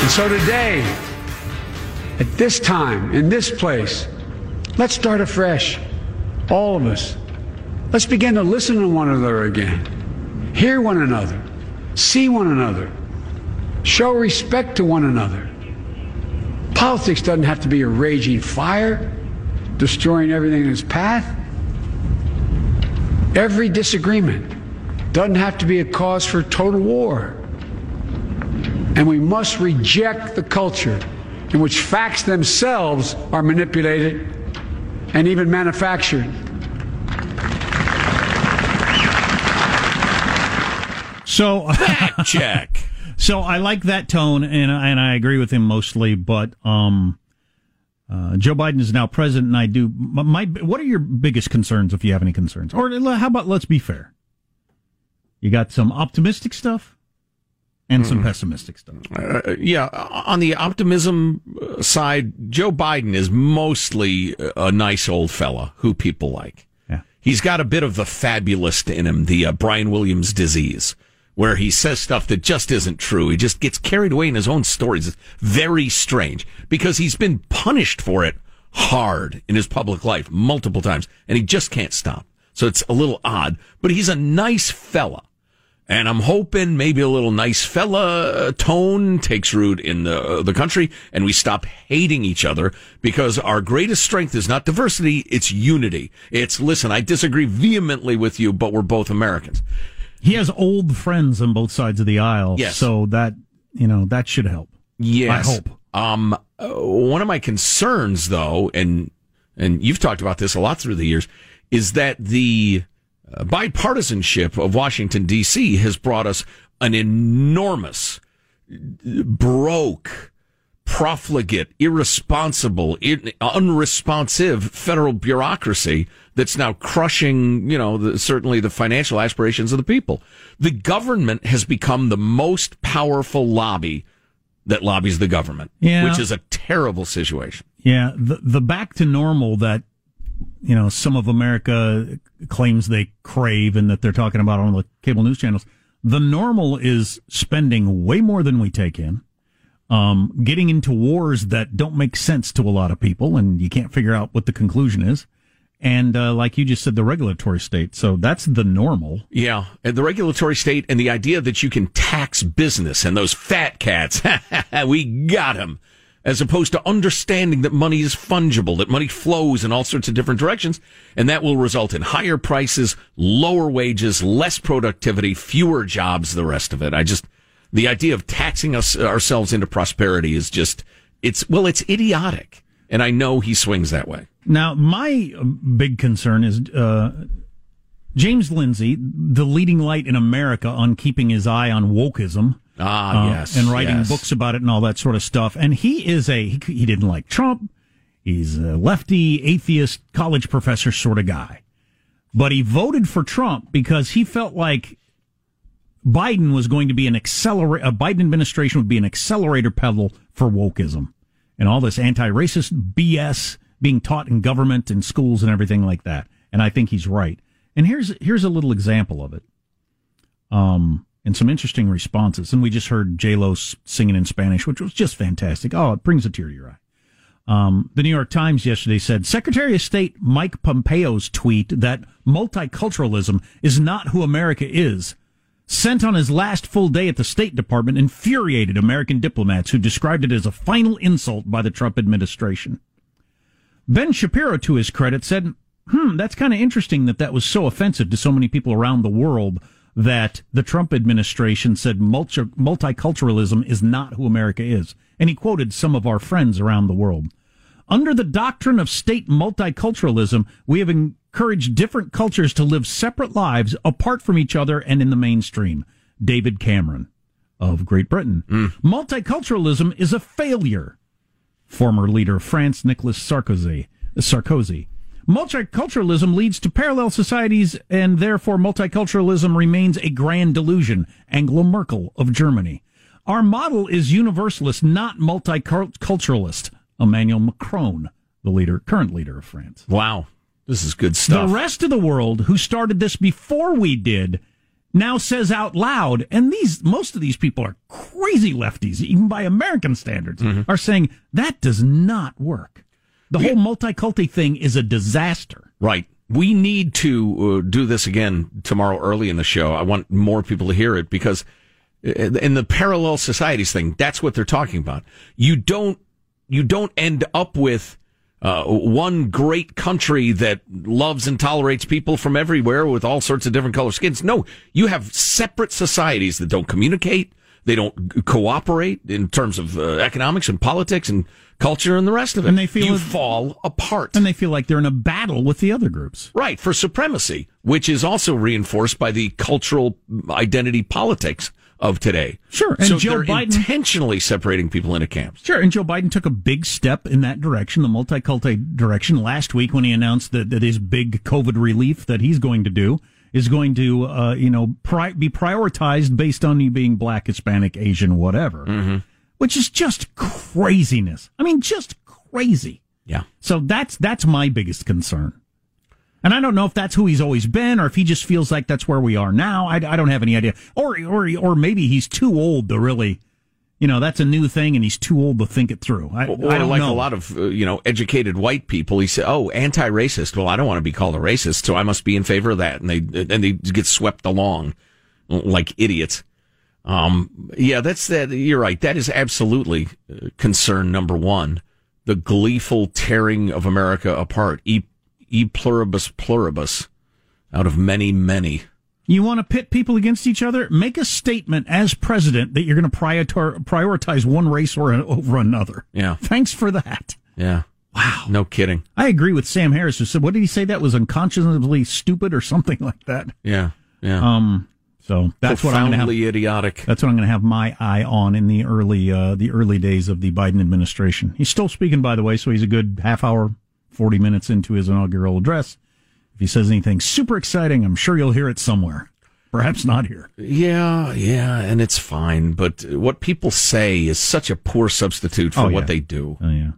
And so today, at this time, in this place, let's start afresh. All of us. Let's begin to listen to one another again. Hear one another. See one another. Show respect to one another. Politics doesn't have to be a raging fire, destroying everything in its path. Every disagreement doesn't have to be a cause for total war. And we must reject the culture in which facts themselves are manipulated and even manufactured. So fact check. So I like that tone, and and I agree with him mostly. But um, uh, Joe Biden is now president, and I do. My what are your biggest concerns, if you have any concerns, or how about let's be fair? You got some optimistic stuff and some mm. pessimistic stuff. Uh, yeah, on the optimism side, Joe Biden is mostly a nice old fella who people like. Yeah. He's got a bit of the fabulist in him, the uh, Brian Williams disease, where he says stuff that just isn't true. He just gets carried away in his own stories. It's very strange because he's been punished for it hard in his public life multiple times, and he just can't stop. So it's a little odd, but he's a nice fella. And I'm hoping maybe a little nice fella tone takes root in the, uh, the country and we stop hating each other because our greatest strength is not diversity, it's unity. It's, listen, I disagree vehemently with you, but we're both Americans. He has old friends on both sides of the aisle. Yes. So that, you know, that should help. Yes. I hope. Um, uh, one of my concerns though, and, and you've talked about this a lot through the years, is that the, uh, Uh, bipartisanship of Washington, D.C. has brought us an enormous, broke, profligate, irresponsible, unresponsive federal bureaucracy that's now crushing, you know, the, certainly the financial aspirations of the people. The government has become the most powerful lobby that lobbies the government, yeah. which is a terrible situation. Yeah, the the back to normal that you know some of America claims they crave and that they're talking about on the cable news channels. The normal is spending way more than we take in, um, getting into wars that don't make sense to a lot of people, and you can't figure out what the conclusion is, and uh, like you just said, the regulatory state. So that's the normal. Yeah, and the regulatory state and the idea that you can tax business and those fat cats, we got them. As opposed to understanding that money is fungible, that money flows in all sorts of different directions, and that will result in higher prices, lower wages, less productivity, fewer jobs, the rest of it. I just, the idea of taxing us ourselves into prosperity is just, it's, well, it's idiotic. And I know he swings that way. Now, my big concern is uh, James Lindsay, the leading light in America on keeping his eye on wokeism. Ah, uh, yes. And writing yes. books about it and all that sort of stuff. And he is a, he, he didn't like Trump. He's a lefty, atheist, college professor sort of guy. But he voted for Trump because he felt like Biden was going to be an accelerator, a Biden administration would be an accelerator pedal for wokeism and all this anti-racist BS being taught in government and schools and everything like that. And I think he's right. And here's here's a little example of it. Um, and some interesting responses. And we just heard J Lo singing in Spanish, which was just fantastic. Oh, it brings a tear to your eye. Um, the New York Times yesterday said Secretary of State Mike Pompeo's tweet that multiculturalism is not who America is sent on his last full day at the State Department infuriated American diplomats who described it as a final insult by the Trump administration. Ben Shapiro, to his credit, said, hmm, that's kind of interesting that that was so offensive to so many people around the world that the Trump administration said multi- multiculturalism is not who America is. And he quoted some of our friends around the world. Under the doctrine of state multiculturalism, we have encouraged different cultures to live separate lives apart from each other and in the mainstream. David Cameron of Great Britain. Mm. Multiculturalism is a failure. Former leader of France, Nicolas Sarkozy. Sarkozy. Multiculturalism leads to parallel societies, and therefore multiculturalism remains a grand delusion. Angela Merkel of Germany. Our model is universalist, not multiculturalist. Emmanuel Macron, the leader, current leader of France. Wow. This is good stuff. The rest of the world who started this before we did now says out loud, and these most of these people are crazy lefties, even by American standards, mm-hmm. are saying that does not work. The whole multiculti thing is a disaster. Right. We need to uh, do this again tomorrow early in the show. I want more people to hear it because uh, in the parallel societies thing, that's what they're talking about. You don't you don't end up with uh, one great country that loves and tolerates people from everywhere with all sorts of different color skins. No, you have separate societies that don't communicate. They don't cooperate in terms of uh, economics and politics and culture and the rest of it. And they feel you fall apart. And they feel like they're in a battle with the other groups. Right, for supremacy, which is also reinforced by the cultural identity politics of today. Sure. And so Joe Biden intentionally separating people into camps. Sure. And Joe Biden took a big step in that direction, the multiculti direction last week when he announced that, that his big COVID relief that he's going to do is going to, uh, you know, pri- be prioritized based on you being black, Hispanic, Asian, whatever, mm-hmm. which is just craziness. I mean, just crazy. Yeah. So that's, that's my biggest concern. And I don't know if that's who he's always been or if he just feels like that's where we are now. I, I don't have any idea. Or, or, or maybe he's too old to really, you know, that's a new thing and he's too old to think it through. I, or I don't like know. a lot of, uh, you know, educated white people, he said, oh, anti-racist. Well, I don't want to be called a racist, so I must be in favor of that. And they, and they get swept along like idiots. Um, yeah, that's that. You're right. That is absolutely uh, concern number one. The gleeful tearing of America apart. E e pluribus pluribus out of many, many. You want to pit people against each other? Make a statement as president that you're going to prioritize one race or over another. Yeah. Thanks for that. Yeah. Wow. No kidding. I agree with Sam Harris who said, what did he say? That was unconscionably stupid or something like that. Yeah. Yeah. Um, so that's what I'm going to have. idiotic. That's what I'm going to have my eye on in the early, uh, the early days of the Biden administration. He's still speaking, by the way, so he's a good half hour 40 minutes into his inaugural address. If he says anything super exciting, I'm sure you'll hear it somewhere. Perhaps not here. Yeah, yeah, and it's fine. But what people say is such a poor substitute for oh, yeah. what they do. Oh, yeah.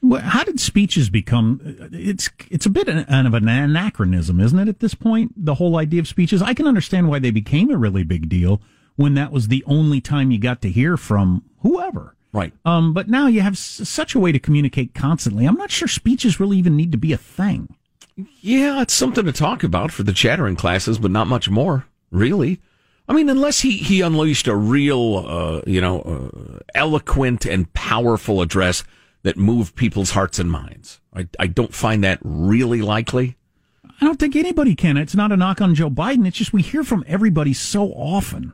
Well, how did speeches become? It's it's a bit of an anachronism, isn't it? At this point, the whole idea of speeches. I can understand why they became a really big deal when that was the only time you got to hear from whoever. Right. Um, but now you have s- such a way to communicate constantly. I'm not sure speeches really even need to be a thing. Yeah, it's something to talk about for the chattering classes, but not much more, really. I mean, unless he, he unleashed a real, uh, you know, uh, eloquent and powerful address that moved people's hearts and minds. I, I don't find that really likely. I don't think anybody can. It's not a knock on Joe Biden. It's just we hear from everybody so often.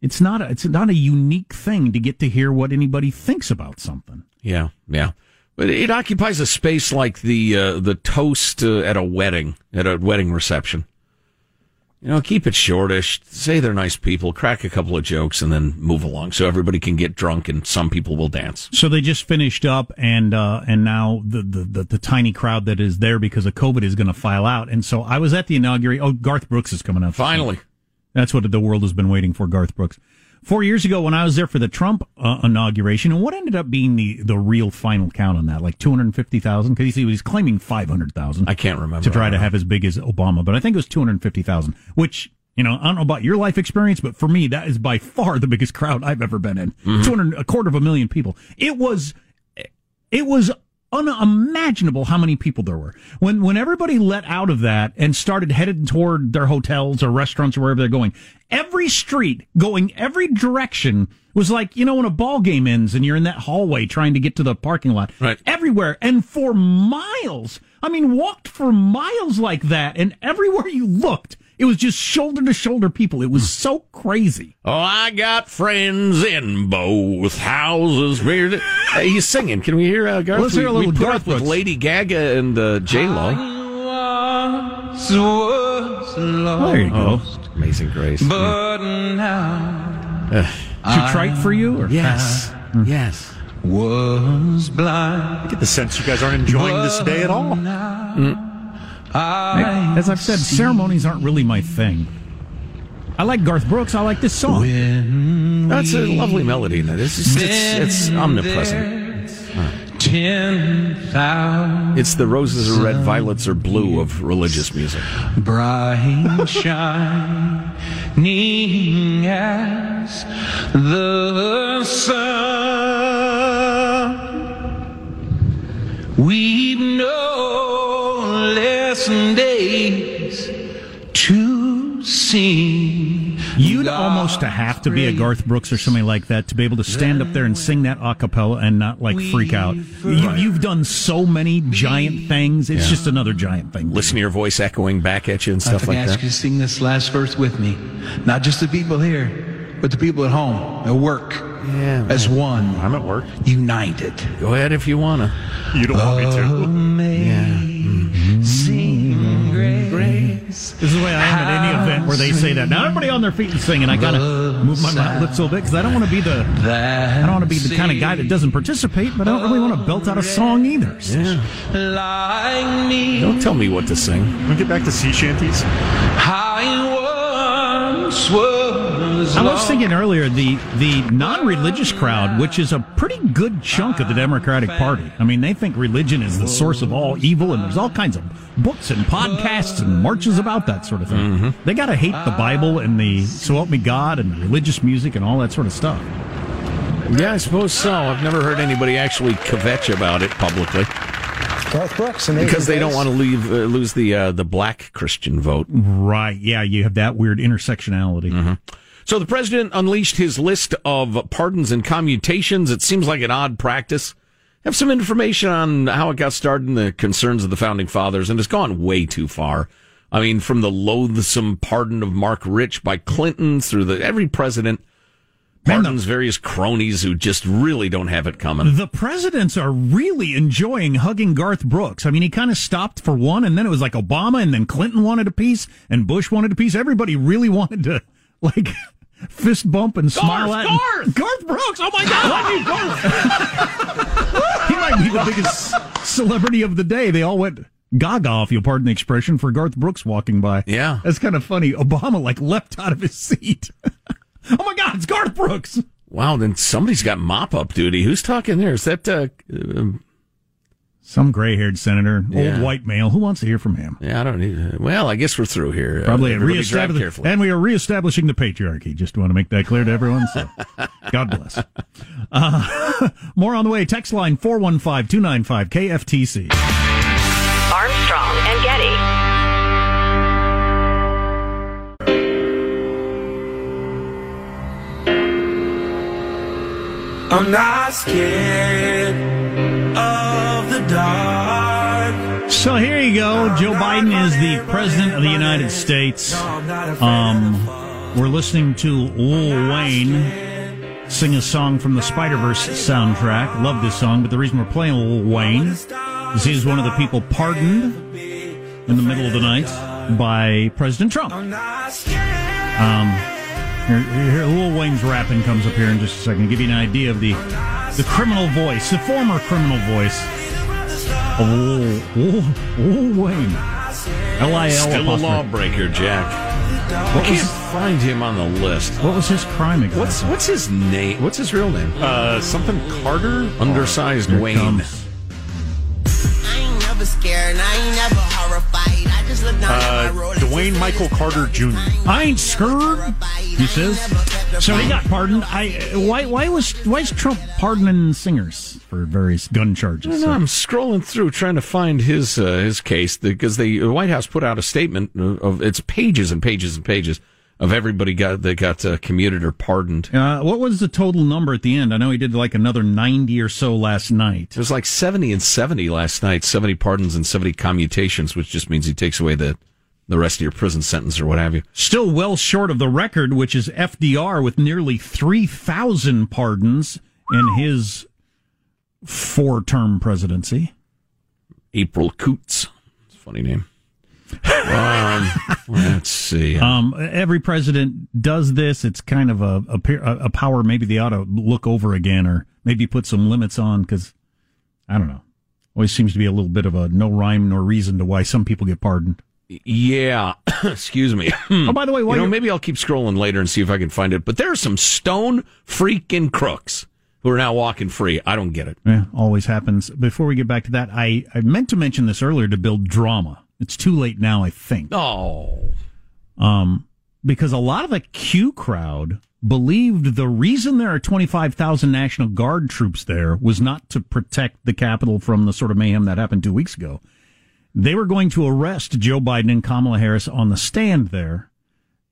It's not a, it's not a unique thing to get to hear what anybody thinks about something. Yeah, yeah. But it occupies a space like the uh, the toast uh, at a wedding, at a wedding reception. You know, keep it shortish. Say they're nice people, crack a couple of jokes, and then move along, so everybody can get drunk, and some people will dance. So they just finished up, and uh, and now the, the, the, the tiny crowd that is there because of COVID is going to file out. And so I was at the inauguration. Oh, Garth Brooks is coming up. Finally, That's what the world has been waiting for, Garth Brooks. Four years ago, when I was there for the Trump uh, inauguration, and what ended up being the, the real final count on that, like 250,000? Because he was claiming 500,000. I can't remember. To try to have as big as Obama, but I think it was 250,000, which, you know, I don't know about your life experience, but for me, that is by far the biggest crowd I've ever been in. 200, a quarter of a million people. It was, it was unimaginable how many people there were. When when everybody let out of that and started headed toward their hotels or restaurants or wherever they're going, every street going every direction was like, you know, when a ball game ends and you're in that hallway trying to get to the parking lot. Right. Everywhere. And for miles. I mean, walked for miles like that, and everywhere you looked, it was just shoulder to shoulder people. It was so crazy. Oh, I got friends in both houses. Hey, he's singing. Can we hear uh, Garth? Let's hear a little we put Garth with Lady Gaga and uh, J Lo. Oh, there you go. Amazing Grace. But now Too trite for you? Or? yes, yes. was blind. Get the sense you guys aren't enjoying this day at all. I As I've said, ceremonies aren't really my thing. I like Garth Brooks. I like this song. That's a lovely melody. It's, just, it's, it's omnipresent. ten thousand It's the roses are red, violets are blue of religious music. bright shining as the sun. We've no days to sing. You'd almost have to be a Garth Brooks or somebody like that to be able to stand up there and sing that a cappella and not like freak out. You, you've done so many giant things. It's just another giant thing. Listen to your voice echoing back at you and If stuff I can like ask that. you to sing this last verse with me, not just the people here, but the people at home, at work, Yeah, as one, I'm at work. united. Go ahead if you wanna. You don't want me to. Amazing grace. This is the way I am at any event where they say that. Now everybody on their feet and sing, and I gotta move my mouth lips a little bit because I don't want to be the I don't want to be the kind of guy that doesn't participate, but I don't really want to belt out a song either. So like me. Don't tell me what to sing. We get back to sea shanties? I once was. I was thinking earlier the the non-religious crowd, which is a pretty good chunk of the Democratic Party. I mean, they think religion is the source of all evil, and there's all kinds of books and podcasts and marches about that sort of thing. They got to hate the Bible and the "So Help Me God" and religious music and all that sort of stuff. Yeah, I suppose so. I've never heard anybody actually kvetch about it publicly Garth Brooks, because they don't want to leave uh, lose the uh, the black Christian vote. Right? Yeah, you have that weird intersectionality. So the president unleashed his list of pardons and commutations. It seems like an odd practice. Have some information on how it got started and the concerns of the founding fathers, and it's gone way too far. I mean, from the loathsome pardon of Marc Rich by Clinton through the every president pardons various cronies who just really don't have it coming. The presidents are really enjoying hugging Garth Brooks. I mean, he kind of stopped for one, and then it was like Obama, and then Clinton wanted a piece, and Bush wanted a piece. Everybody really wanted to, like, fist bump and smile Garth, at him. Garth! Garth Brooks. Oh my God! he might be the biggest celebrity of the day. They all went gaga, if you'll pardon the expression, for Garth Brooks walking by. Yeah. that's kind of funny. Obama like leapt out of his seat. oh my God! It's Garth Brooks. Wow, then somebody's got mop up duty. Who's talking there? Is that uh, uh, Some gray-haired senator, Yeah. old white male. Who wants to hear from him? yeah? I don't need. Well, I guess we're through here. Uh, Probably everybody drive reestablish, carefully. and we are reestablishing the patriarchy. Just want to make that clear to everyone. So, God bless. Uh, more on the way. Text line 415 295 KFTC. Armstrong and Getty. I'm not scared Joe Biden is the president of the United States. Um, we're listening to Lil Wayne sing a song from the Spider Verse soundtrack. Love this song, but the reason we're playing Lil Wayne is he's one of the people pardoned in the middle of the night by President Trump. Um, here, here, Lil Wayne's rapping comes up here in just a second. Give you an idea of the the criminal voice, the former criminal voice of Lil, Lil, Lil Wayne. L I L. Still a lawbreaker, Jack. I What can't was, find him on the list. what was his crime exactly? What's what's his name? What's his real name? Uh, something Carter? Undersized Here Wayne. comes. I ain't never scared and I ain't never horrified. I just look down Uh, at my road. Dwayne Michael Carter Jr. I ain't scared, he says. So he got pardoned. I why why was why is Trump pardoning singers for various gun charges? don't I'm scrolling through trying to find his uh, his case because the White House put out a statement of, of it's pages and pages and pages of everybody got that got uh, commuted or pardoned. Uh, what was the total number at the end? I know he did like another ninety or so last night. It was like 70 and 70 last night, 70 pardons and 70 commutations, which just means he takes away the the rest of your prison sentence or what have you. Still well short of the record, which is FDR with nearly three thousand pardons in his four-term presidency. April Coots. It's a funny name. Um, let's see. Um, every president does this. It's kind of a, a a power maybe they ought to look over again, or maybe put some limits on because I don't know. Always seems to be a little bit of a no rhyme nor reason to why some people get pardoned. Yeah, excuse me. Oh, by the way, you know, maybe I'll keep scrolling later and see if I can find it. But there are some stone freaking crooks who are now walking free. I don't get it. Yeah, always happens. Before we get back to that, I, I meant to mention this earlier to build drama. It's too late now, I think. Oh, Um, because a lot of the Q crowd believed the reason there are 25,000 National Guard troops there was not to protect the Capitol from the sort of mayhem that happened two weeks ago. They were going to arrest Joe Biden and Kamala Harris on the stand there,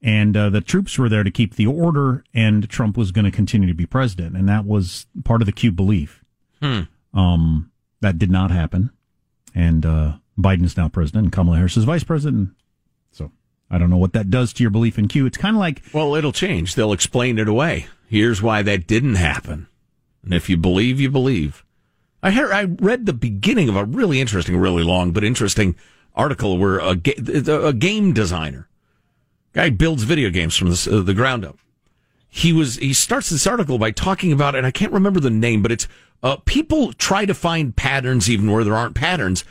and uh, the troops were there to keep the order, and Trump was going to continue to be president. And that was part of the Q belief. Hmm. Um, that did not happen. And uh, Biden is now president, and Kamala Harris is vice president. So I don't know what that does to your belief in Q. It's kind of like well, it'll change. They'll explain it away. Here's why that didn't happen. And if you believe, you believe. I heard, I read the beginning of a really interesting, really long, but interesting article where a, a game designer, guy builds video games from the, uh, the ground up. He was, he starts this article by talking about, and I can't remember the name, but it's, uh, people try to find patterns even where there aren't patterns.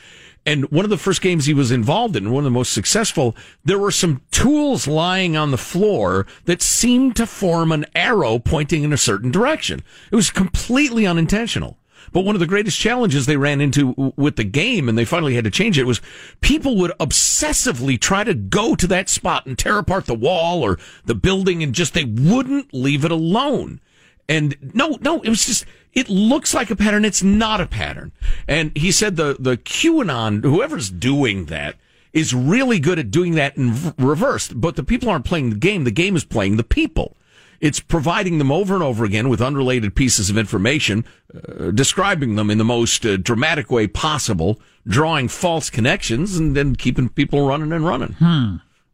And one of the first games he was involved in, one of the most successful, there were some tools lying on the floor that seemed to form an arrow pointing in a certain direction. It was completely unintentional. But one of the greatest challenges they ran into with the game, and they finally had to change it, was people would obsessively try to go to that spot and tear apart the wall or the building, and just they wouldn't leave it alone. And no, no, it was just, it looks like a pattern. It's not a pattern. And he said the, the QAnon, whoever's doing that, is really good at doing that in reverse. But the people aren't playing the game. The game is playing the people. It's providing them over and over again with unrelated pieces of information, uh, describing them in the most uh, dramatic way possible, drawing false connections, and then keeping people running and running.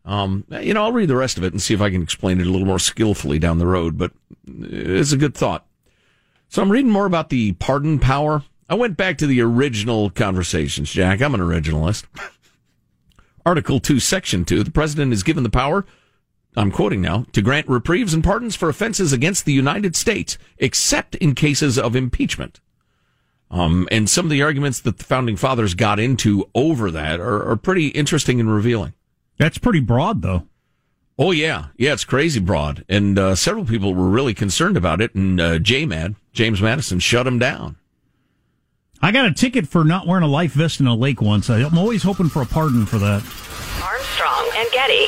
Um, you know, I'll read the rest of it and see if I can explain it a little more skillfully down the road, but it's a good thought. So I'm reading more about the pardon power. I went back to the original conversations, Jack. I'm an originalist. Article 2, Section 2. The president is given the power, I'm quoting now, to grant reprieves and pardons for offenses against the United States, except in cases of impeachment. Um, and some of the arguments that the founding fathers got into over that are, are pretty interesting and revealing. that's pretty broad, though. Oh yeah, yeah, it's crazy broad, and uh, several people were really concerned about it. And uh, J-Mad, James Madison, shut him down. I got a ticket for not wearing a life vest in a lake once. I'm always hoping for a pardon for that. Armstrong and Getty.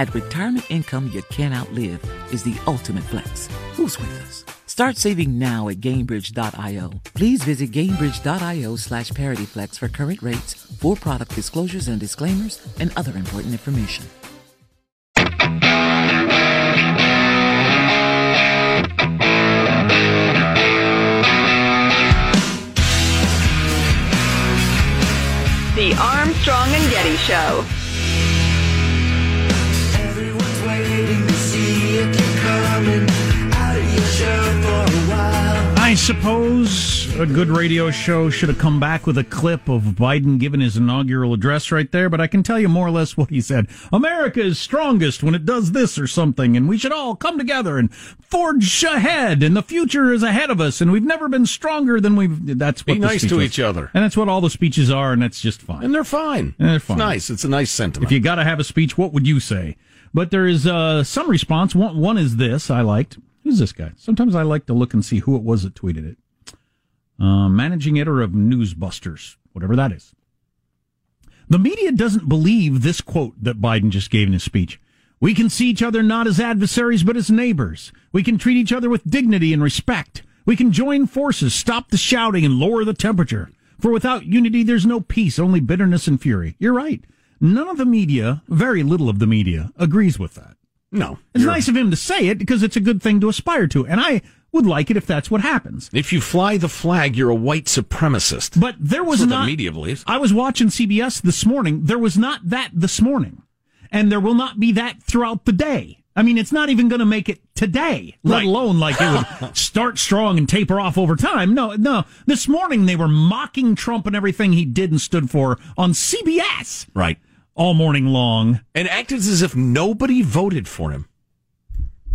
At retirement income you can't outlive is the ultimate flex. Who's with us? Start saving now at Gainbridge.io. Please visit Gainbridge.io slash ParityFlex for current rates, for product disclosures and disclaimers, and other important information. The Armstrong and Getty Show. Coming out of your shell for a while. I suppose a good radio show should have come back with a clip of Biden giving his inaugural address right there, but I can tell you more or less what he said. America is strongest when it does this or something, and we should all come together and forge ahead, and the future is ahead of us, and we've never been stronger than we've. That's what Be nice to each other. and that's what all the speeches are, and that's just fine. And they're fine. And they're fine. It's nice. It's a nice sentiment. If you got to have a speech, what would you say? But there is uh, some response. One, one is this I liked. Who's this guy? Sometimes I like to look and see who it was that tweeted it. Uh, managing editor of Newsbusters, whatever that is. The media doesn't believe this quote that Biden just gave in his speech. We can see each other not as adversaries, but as neighbors. We can treat each other with dignity and respect. We can join forces, stop the shouting, and lower the temperature. For without unity, there's no peace, only bitterness and fury. You're right. None of the media, very little of the media, agrees with that. No. It's nice of him to say it because it's a good thing to aspire to. And I would like it if that's what happens. If you fly the flag, you're a white supremacist. But there was That's what not. the media believes. I was watching CBS this morning. There was not that this morning, and there will not be that throughout the day. I mean, it's not even going to make it today, let Right. alone like it would start strong and taper off over time. No, no. This morning they were mocking Trump and everything he did and stood for on CBS Right. All morning long. And acted as if nobody voted for him.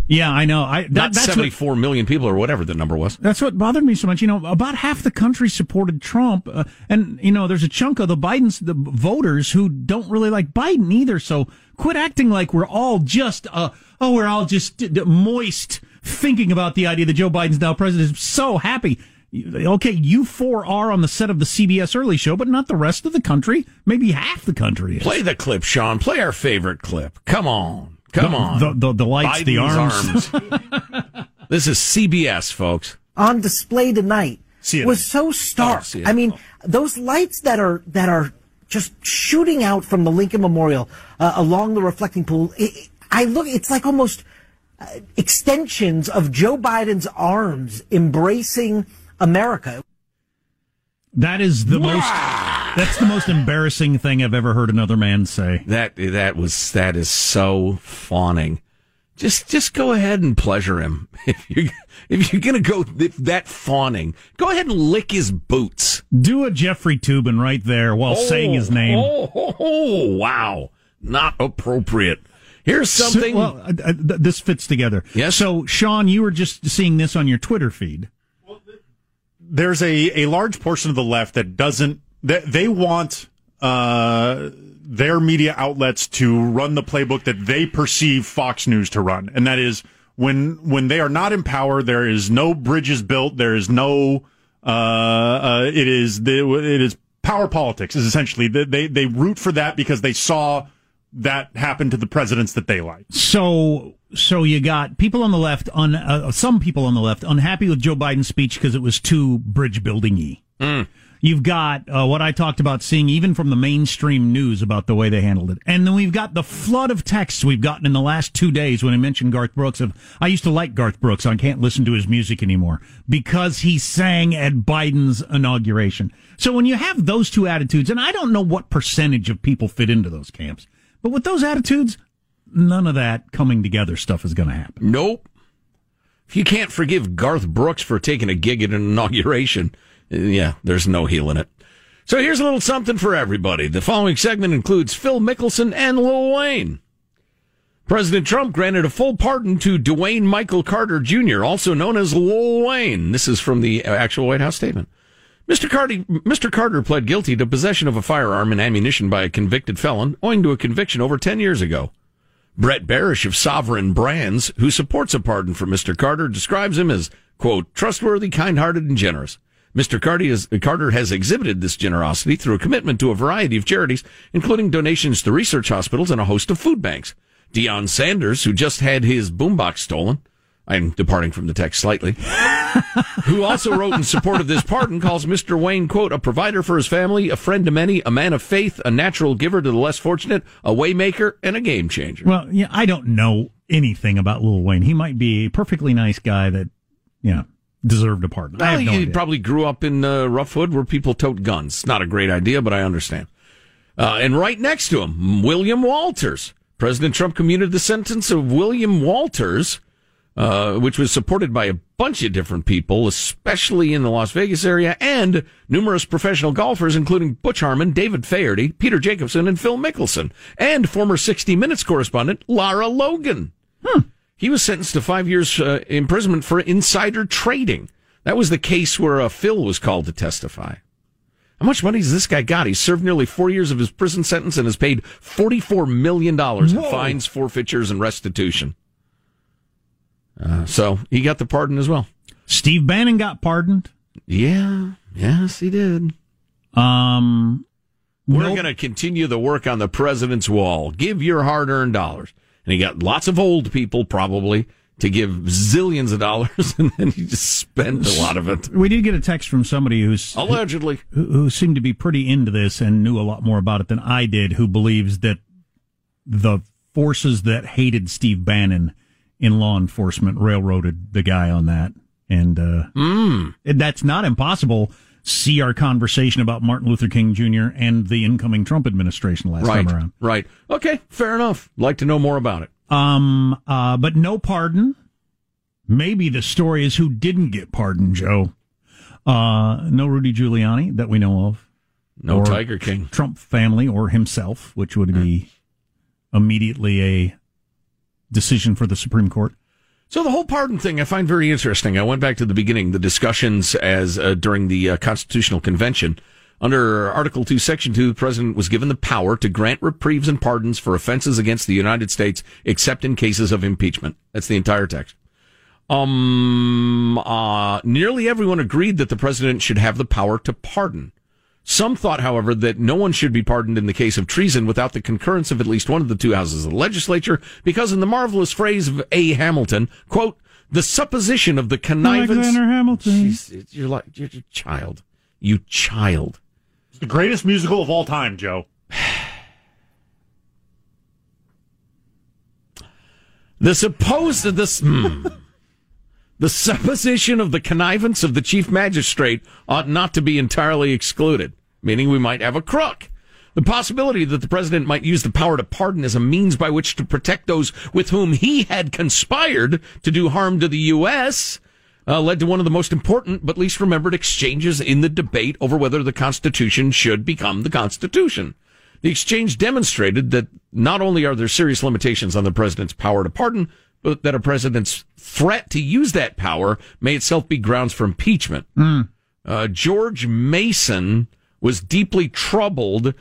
Yeah, I know. I that, Not that's what, seventy-four million people or whatever the number was. That's what bothered me so much. You know, about half the country supported Trump, uh, and you know, there's a chunk of the Biden's the voters who don't really like Biden either. So quit acting like we're all just uh, oh, we're all just uh, moist thinking about the idea that Joe Biden's now president. I'm so happy. Okay, you four are on the set of the CBS Early Show, but not the rest of the country. Maybe half the country is. Play the clip, Sean. Play our favorite clip. Come on. Come The- on. the- the- the lights, the Biden's arms. this is CBS, folks. on display tonight CNN. was so stark. Oh, I mean, those lights that are that are just shooting out from the Lincoln Memorial uh, along the reflecting pool. It, I look, it's like almost uh, extensions of Joe Biden's arms embracing America. That is the most. That's the most embarrassing thing I've ever heard another man say. That that was that is so fawning. Just just go ahead and pleasure him. If you if you're gonna go th- that fawning, go ahead and lick his boots. Do a Jeffrey Toobin right there while saying his name. Oh, oh, oh, wow, not appropriate. Here's something. So, well, uh, uh, this fits together. Yes. So, Sean, you were just seeing this on your Twitter feed. There's a, a large portion of the left that doesn't that they want uh, their media outlets to run the playbook that they perceive Fox News to run, and that is when when they are not in power, there is no bridges built, there is no uh, uh, it is the, it is power politics is essentially they, they they root for that because they saw that happened to the presidents that they like. So, so you got people on the left, on uh, some people on the left, unhappy with Joe Biden's speech because it was too bridge building y. You've got uh, what I talked about seeing even from the mainstream news about the way they handled it. And then we've got the flood of texts we've gotten in the last two days when I mentioned Garth Brooks of, I used to like Garth Brooks. I can't listen to his music anymore because he sang at Biden's inauguration. So when you have those two attitudes, and I don't know what percentage of people fit into those camps, but with those attitudes, none of that coming together stuff is going to happen. Nope. If you can't forgive Garth Brooks for taking a gig at an inauguration, yeah, there's no healing it. So here's a little something for everybody. The following segment includes Phil Mickelson and Lil Wayne. President Trump granted a full pardon to Dwayne Michael Carter Jr., also known as Lil Wayne. This is from the actual White House statement. Mr. Carter, Mr. Carter pled guilty to possession of a firearm and ammunition by a convicted felon, owing to a conviction over 10 years ago. Brett Berish of Sovereign Brands, who supports a pardon for Mr. Carter, describes him as, quote, trustworthy, kind-hearted, and generous. Mr. Carter, is, Carter has exhibited this generosity through a commitment to a variety of charities, including donations to research hospitals and a host of food banks. Deion Sanders, who just had his boombox stolen, I'm departing from the text slightly, who also wrote in support of this pardon, calls Mr. Wayne, quote, a provider for his family, a friend to many, a man of faith, a natural giver to the less fortunate, a waymaker, and a game changer. Well, yeah, I don't know anything about Lil Wayne. He might be a perfectly nice guy that, you know, deserved a pardon. I Well, have no he idea. probably grew up in uh, Rough Hood where people tote guns. Not a great idea, but I understand. Uh, and right next to him, William Walters. President Trump commuted the sentence of William Walters, uh, which was supported by a bunch of different people, especially in the Las Vegas area, and numerous professional golfers, including Butch Harmon, David Feherty, Peter Jacobsen, and Phil Mickelson, and former 60 Minutes correspondent Lara Logan. He was sentenced to five years uh, imprisonment for insider trading. That was the case where uh, Phil was called to testify. How much money has this guy got? He's served nearly four years of his prison sentence and has paid $44 million in fines, forfeitures, and restitution. Uh, so he got the pardon as well. Steve Bannon got pardoned. Yeah, yes, he did. Um, We're Nope. going to continue the work on the president's wall. Give your hard earned dollars. And he got lots of old people probably to give zillions of dollars, and then he just spent a lot of it. we did get a text from somebody who's Allegedly. who, who seemed to be pretty into this and knew a lot more about it than I did, who believes that the forces that hated Steve Bannon in law enforcement railroaded the guy on that. And uh, Mm. that's not impossible. See our conversation about Martin Luther King Jr. and the incoming Trump administration last Right, time around. right. Okay, fair enough. Like to know more about it. Um, uh, but no pardon. Maybe the story is who didn't get pardoned, Joe. Uh, no Rudy Giuliani that we know of. No Tiger King. Trump family or himself, which would be immediately a decision for the Supreme Court. So the whole pardon thing I find very interesting. I went back to the beginning, the discussions as uh, during the uh, Constitutional Convention. Under Article 2, Section 2, the president was given the power to grant reprieves and pardons for offenses against the United States, except in cases of impeachment. That's the entire text. Um, uh, nearly everyone agreed that the president should have the power to pardon. Some thought, however, that no one should be pardoned in the case of treason without the concurrence of at least one of the two houses of the legislature, because in the marvelous phrase of A. Hamilton, quote, the supposition of the connivance. Alexander Hamilton. Jeez, you're like, you're a child. You child. It's the greatest musical of all time, Joe. The supposed this hmm. The supposition of the connivance of the chief magistrate ought not to be entirely excluded, meaning we might have a crook. The possibility that the president might use the power to pardon as a means by which to protect those with whom he had conspired to do harm to the U.S. Uh, led to one of the most important but least remembered exchanges in the debate over whether the Constitution should become the Constitution. The exchange demonstrated that not only are there serious limitations on the president's power to pardon, that a president's threat to use that power may itself be grounds for impeachment. Uh, George Mason was deeply troubled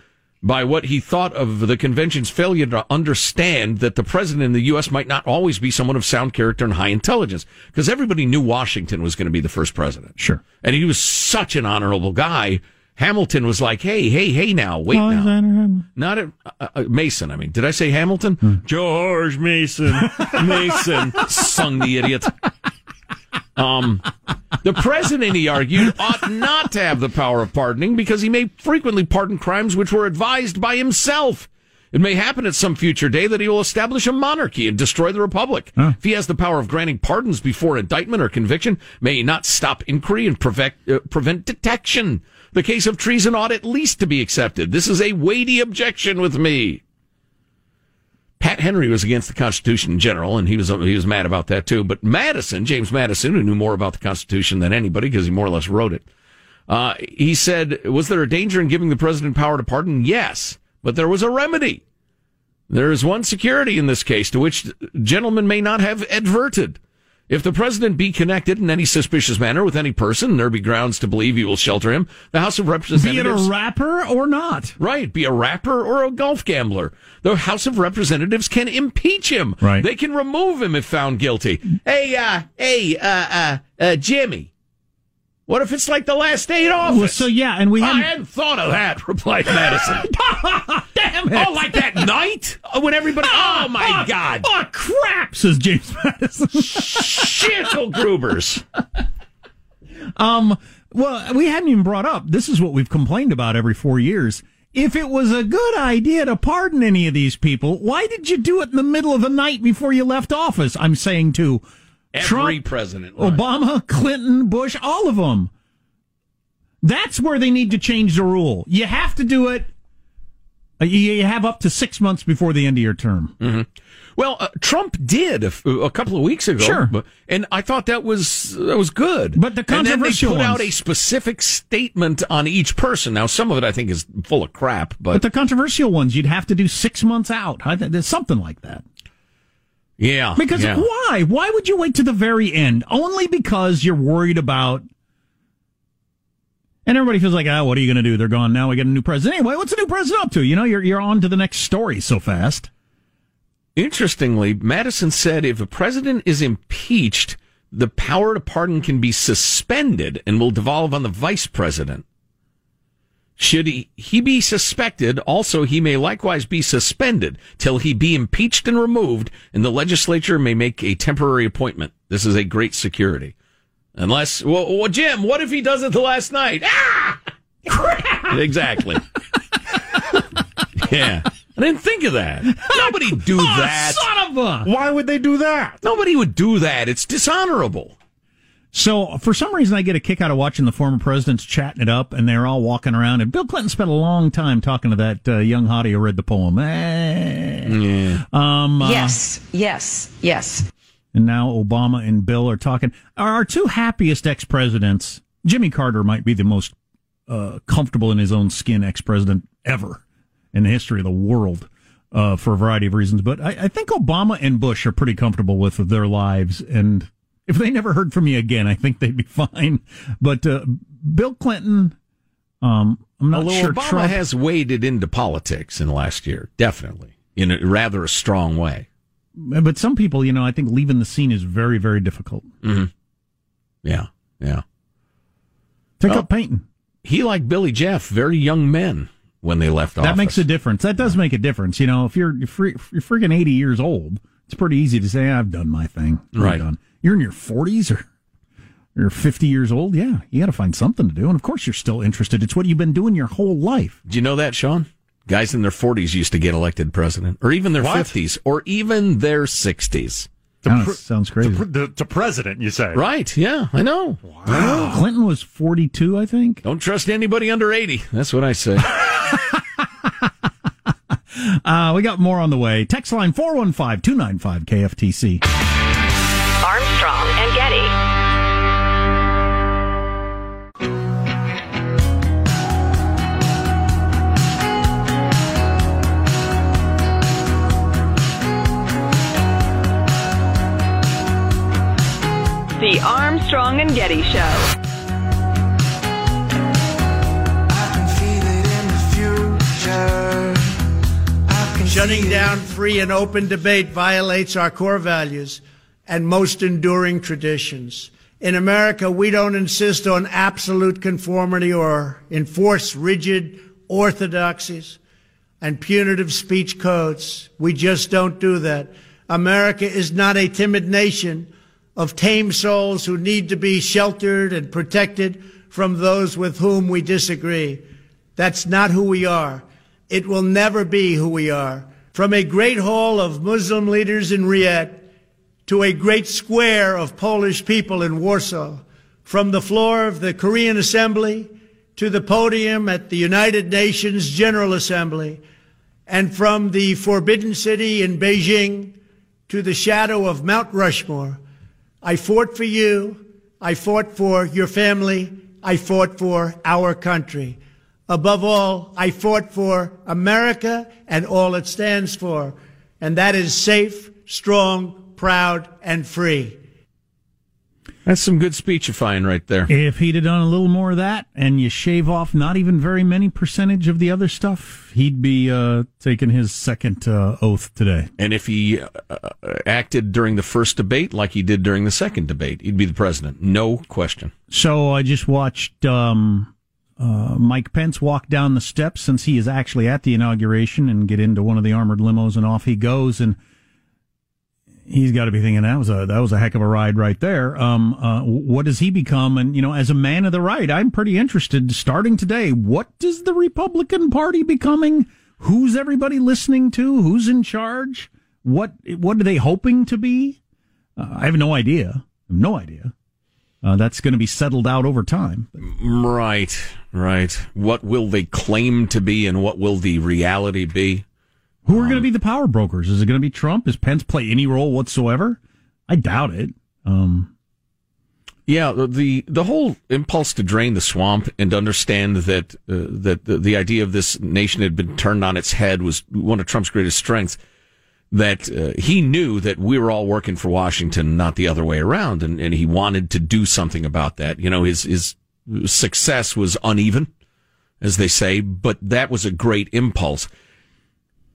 by what he thought of the convention's failure to understand that the president in the U.S. might not always be someone of sound character and high intelligence. Because everybody knew Washington was going to be the first president. Sure. And he was such an honorable guy. Hamilton was like, hey, hey, hey now, wait now. Hamilton. Not a, uh, uh, Mason, I mean. Did I say Hamilton? George Mason. Mason. Sung the idiot. Um, the president, he argued, ought not to have the power of pardoning because he may frequently pardon crimes which were advised by himself. It may happen at some future day that he will establish a monarchy and destroy the republic. If he has the power of granting pardons before indictment or conviction, may he not stop inquiry and prevent, uh, prevent detection. The case of treason ought at least to be accepted. This is a weighty objection with me. Pat Henry was against the Constitution in general, and he was he was mad about that too. But Madison, James Madison, who knew more about the Constitution than anybody because he more or less wrote it, uh, he said, "Was there a danger in giving the president power to pardon? Yes, but there was a remedy. There is one security in this case to which gentlemen may not have adverted." If the president be connected in any suspicious manner with any person, there be grounds to believe he will shelter him, the House of Representatives. Be it a rapper or not. Right, be a rapper or a golf gambler. The House of Representatives can impeach him. Right. They can remove him if found guilty. Hey, uh, hey, uh, uh, uh, Jimmy. What if it's like the last day in office? Well, so yeah, and we I hadn't thought of that, replied Madison. Damn it! oh, like that night? Uh, When everybody, oh my God. Oh crap! Says James Madison. Schittel Grubers. Um, well, we hadn't even brought up. This is what we've complained about every four years. If it was a good idea to pardon any of these people, why did you do it in the middle of the night before you left office? I'm saying to Every Trump, president. right. Obama, Clinton, Bush, all of them. That's where they need to change the rule. You have to do it. uh, You have up to six months before the end of your term. Mm-hmm. Well, uh, Trump did a, f- a couple of weeks ago. Sure. and I thought that was that was good. But the controversial and then they put out a specific statement on each person. Now, some of it I think is full of crap, But but, the controversial ones, you'd have to do six months out. I th- something like that. Yeah, Because yeah. why? Why would you wait to the very end? Only because you're worried about. And everybody feels like, ah, what are you going to do? They're gone now. We get a new president. Anyway, what's the new president up to? You know, you're you're on to the next story so fast. Interestingly, Madison said if a president is impeached, the power to pardon can be suspended and will devolve on the vice president. Should he, he be suspected, also he may likewise be suspended till he be impeached and removed, and the legislature may make a temporary appointment. This is a great security. Unless, well, well Jim, what if he does it the last night? Ah! Crap! Exactly. yeah. I didn't think of that. Nobody do Oh, that. son of a! Why would they do that? Nobody would do that. It's dishonorable. So for some reason, I get a kick out of watching the former presidents chatting it up, and they're all walking around. And Bill Clinton spent a long time talking to that uh, young hottie who read the poem. Eh. Um, uh, Yes, yes, yes. And now Obama and Bill are talking. Are our two happiest ex presidents? Jimmy Carter might be the most uh, comfortable in his own skin ex president ever in the history of the world. uh, for a variety of reasons. But I, I think Obama and Bush are pretty comfortable with their lives, and if they never heard from me again, I think they'd be fine. But uh, Bill Clinton, um, I'm not Although sure. Obama Trump, has waded into politics in the last year, definitely in a rather a strong way. but some people, you know, I think leaving the scene is very, very difficult. Mm-hmm. Yeah, yeah. Take Well, up painting. He, like Billy Jeff, very young men when they left office. That makes a difference. That does make a difference. You know, if you're you're, if you're freaking 80 years old, it's pretty easy to say, I've done my thing. I'm Right. done. You're in your 40s or you're 50 years old. Yeah, you got to find something to do. And of course, you're still interested. It's what you've been doing your whole life. Do you know that, Sean? Guys in their 40s used to get elected president, or even their What? 50s, or even their 60s. That sounds crazy. To, the, to president, you say? Right, yeah, I know. Clinton was 42, I think. Don't trust anybody under 80. That's what I say. Uh, we got more on the way. Text line 415 295 KFTC. The Armstrong and Getty Show. Shutting down free and open debate violates our core values and most enduring traditions. In America, we don't insist on absolute conformity or enforce rigid orthodoxies and punitive speech codes. We just don't do that. America is not a timid nation of tame souls who need to be sheltered and protected from those with whom we disagree. That's not who we are. It will never be who we are. From a great hall of Muslim leaders in Riyadh to a great square of Polish people in Warsaw, from the floor of the Korean Assembly to the podium at the United Nations General Assembly, and from the Forbidden City in Beijing to the shadow of Mount Rushmore, I fought for you. I fought for your family. I fought for our country. Above all, I fought for America and all it stands for, and that is safe, strong, proud, and free. That's some good speechifying right there. If he'd have done a little more of that and you shave off not even very many percentage of the other stuff, he'd be uh, taking his second uh, oath today. And if he uh, acted during the first debate like he did during the second debate, he'd be the president. No question. So I just watched um, uh, Mike Pence walk down the steps since he is actually at the inauguration and get into one of the armored limos and off he goes and he's got to be thinking that was a that was a heck of a ride right there. Um, uh, what does he become? And you know, as a man of the right, I'm pretty interested. Starting today, what does the Republican Party becoming? Who's everybody listening to? Who's in charge? What what are they hoping to be? Uh, I have no idea. I have no idea. Uh, that's going to be settled out over time. Right, right. What will they claim to be and what will the reality be? Who are going to be the power brokers? Is it going to be Trump? Does Pence play any role whatsoever? I doubt it. Um, Yeah, the- the whole impulse to drain the swamp and to understand that uh, that the, the idea of this nation had been turned on its head was one of Trump's greatest strengths. That uh, he knew that we were all working for Washington, not the other way around, and, and he wanted to do something about that. You know, his his success was uneven, as they say, but that was a great impulse.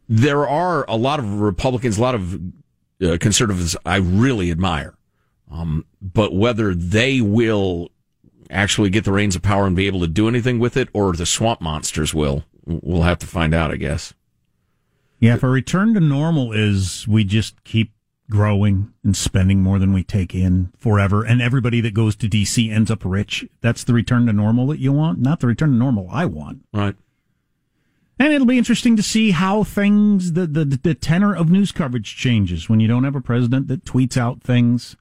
There are a lot of Republicans, a lot of uh, conservatives I really admire. Um, but whether they will actually get the reins of power and be able to do anything with it, or the swamp monsters will, we'll have to find out, I guess. yeah, if a return to normal is we just keep growing and spending more than we take in forever, and everybody that goes to DC ends up rich. That's the return to normal that you want, not the return to normal I want. Right. And it'll be interesting to see how things, the, the, the tenor of news coverage changes when you don't have a president that tweets out things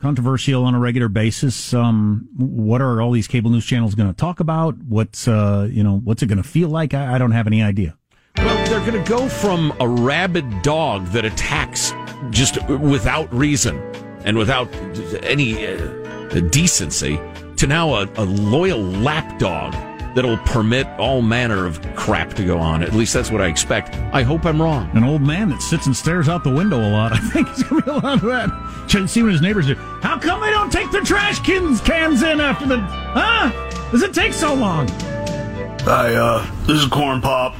controversial on a regular basis. Um, what are all these cable news channels going to talk about? What's, uh, you know, what's it going to feel like? I, I don't have any idea. Well, they're going to go from a rabid dog that attacks just without reason and without any uh, decency to now a, a loyal lapdog that'll permit all manner of crap to go on. At least that's what I expect. I hope I'm wrong. An old man that sits and stares out the window a lot. I think he's going to be a lot of that. Trying to see what his neighbors do. How come they don't take the trash cans, cans in after the. Huh? Does it take so long? Hi, uh, this is Corn Pop.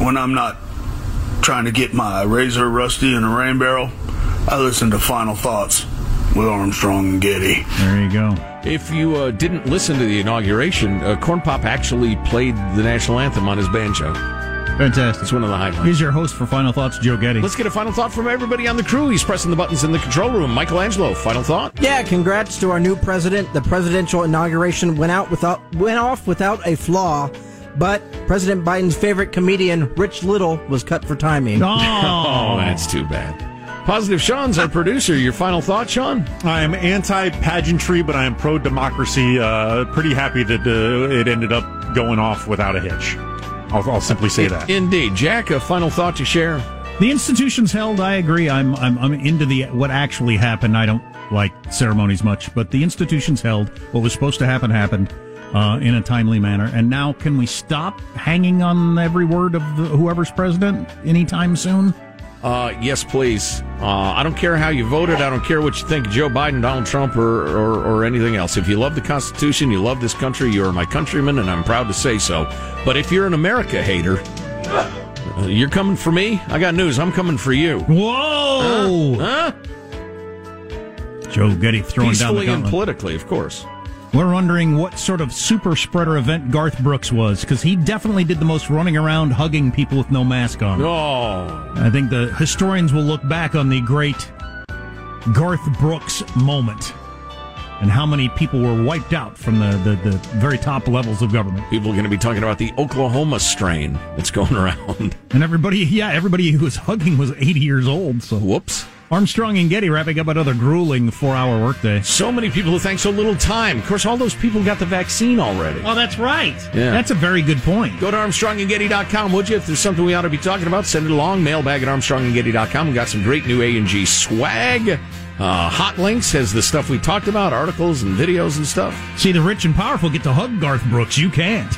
When I'm not trying to get my razor rusty in a rain barrel, I listen to Final Thoughts with Armstrong and Getty. There you go. If you uh, didn't listen to the inauguration, uh, Corn Pop actually played the national anthem on his banjo. Fantastic. It's one of the highlights. Here's your host for Final Thoughts, Joe Getty. Let's get a final thought from everybody on the crew. He's pressing the buttons in the control room. Michelangelo, final thought. Yeah, congrats to our new president. The presidential inauguration went out without went off without a flaw, but President Biden's favorite comedian, Rich Little, was cut for timing. Oh, that's too bad. Positive Sean's our producer. Your final thought, Sean? I am anti pageantry, but I am pro democracy. Uh, pretty happy that uh, it ended up going off without a hitch. I'll, I'll simply say that. Indeed. Jack, a final thought to share? The institution's held. I agree. I'm I'm I'm into the what actually happened. I don't like ceremonies much, but the institution's held. What was supposed to happen happened uh, in a timely manner. And now, can we stop hanging on every word of the, whoever's president anytime soon? Uh, yes, please. Uh, I don't care how you voted. I don't care what you think Joe Biden, Donald Trump, or, or, or anything else. If you love the Constitution, you love this country, you are my countryman, and I'm proud to say so. But if you're an America hater, uh, you're coming for me. I got news. I'm coming for you. Whoa! Huh? Joe Getty throwing down the Peacefully and politically, of course. We're wondering what sort of super spreader event Garth Brooks was, because he definitely did the most running around hugging people with no mask on. Oh. I think the historians will look back on the great Garth Brooks moment and how many people were wiped out from the, the, the very top levels of government. People are going to be talking about the Oklahoma strain that's going around. And everybody, yeah, everybody who was hugging was 80 years old. So whoops. Armstrong and Getty wrapping up another grueling four-hour workday. So many people who thank so little time. Of course, all those people got the vaccine already. Oh, that's right. Yeah. That's a very good point. Go to ArmstrongandGetty.com, would you? If there's something we ought to be talking about, send it along. Mailbag at ArmstrongandGetty.com. We got some great new A&G swag. Uh, Hot Links has the stuff we talked about, articles and videos and stuff. See, the rich and powerful get to hug Garth Brooks. You can't.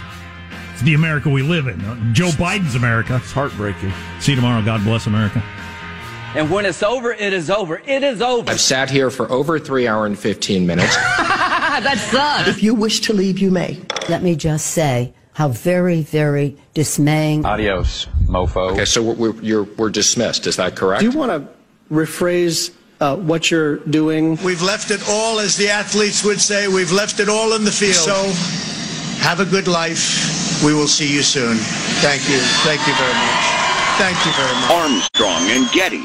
It's the America we live in. Uh, Joe Biden's America. It's heartbreaking. See you tomorrow. God bless America. And when it's over, it is over. It is over. I've sat here for over three hour and 15 minutes. that sucks. If you wish to leave, you may. Let me just say how very, very dismaying. Adios, mofo. Okay, so we're, we're, you're, we're dismissed. Is that correct? Do you want to rephrase uh, what you're doing? We've left it all, as the athletes would say, we've left it all in the field. So have a good life. We will see you soon. Thank you. Thank you very much. Thank you very much. Armstrong and Getty.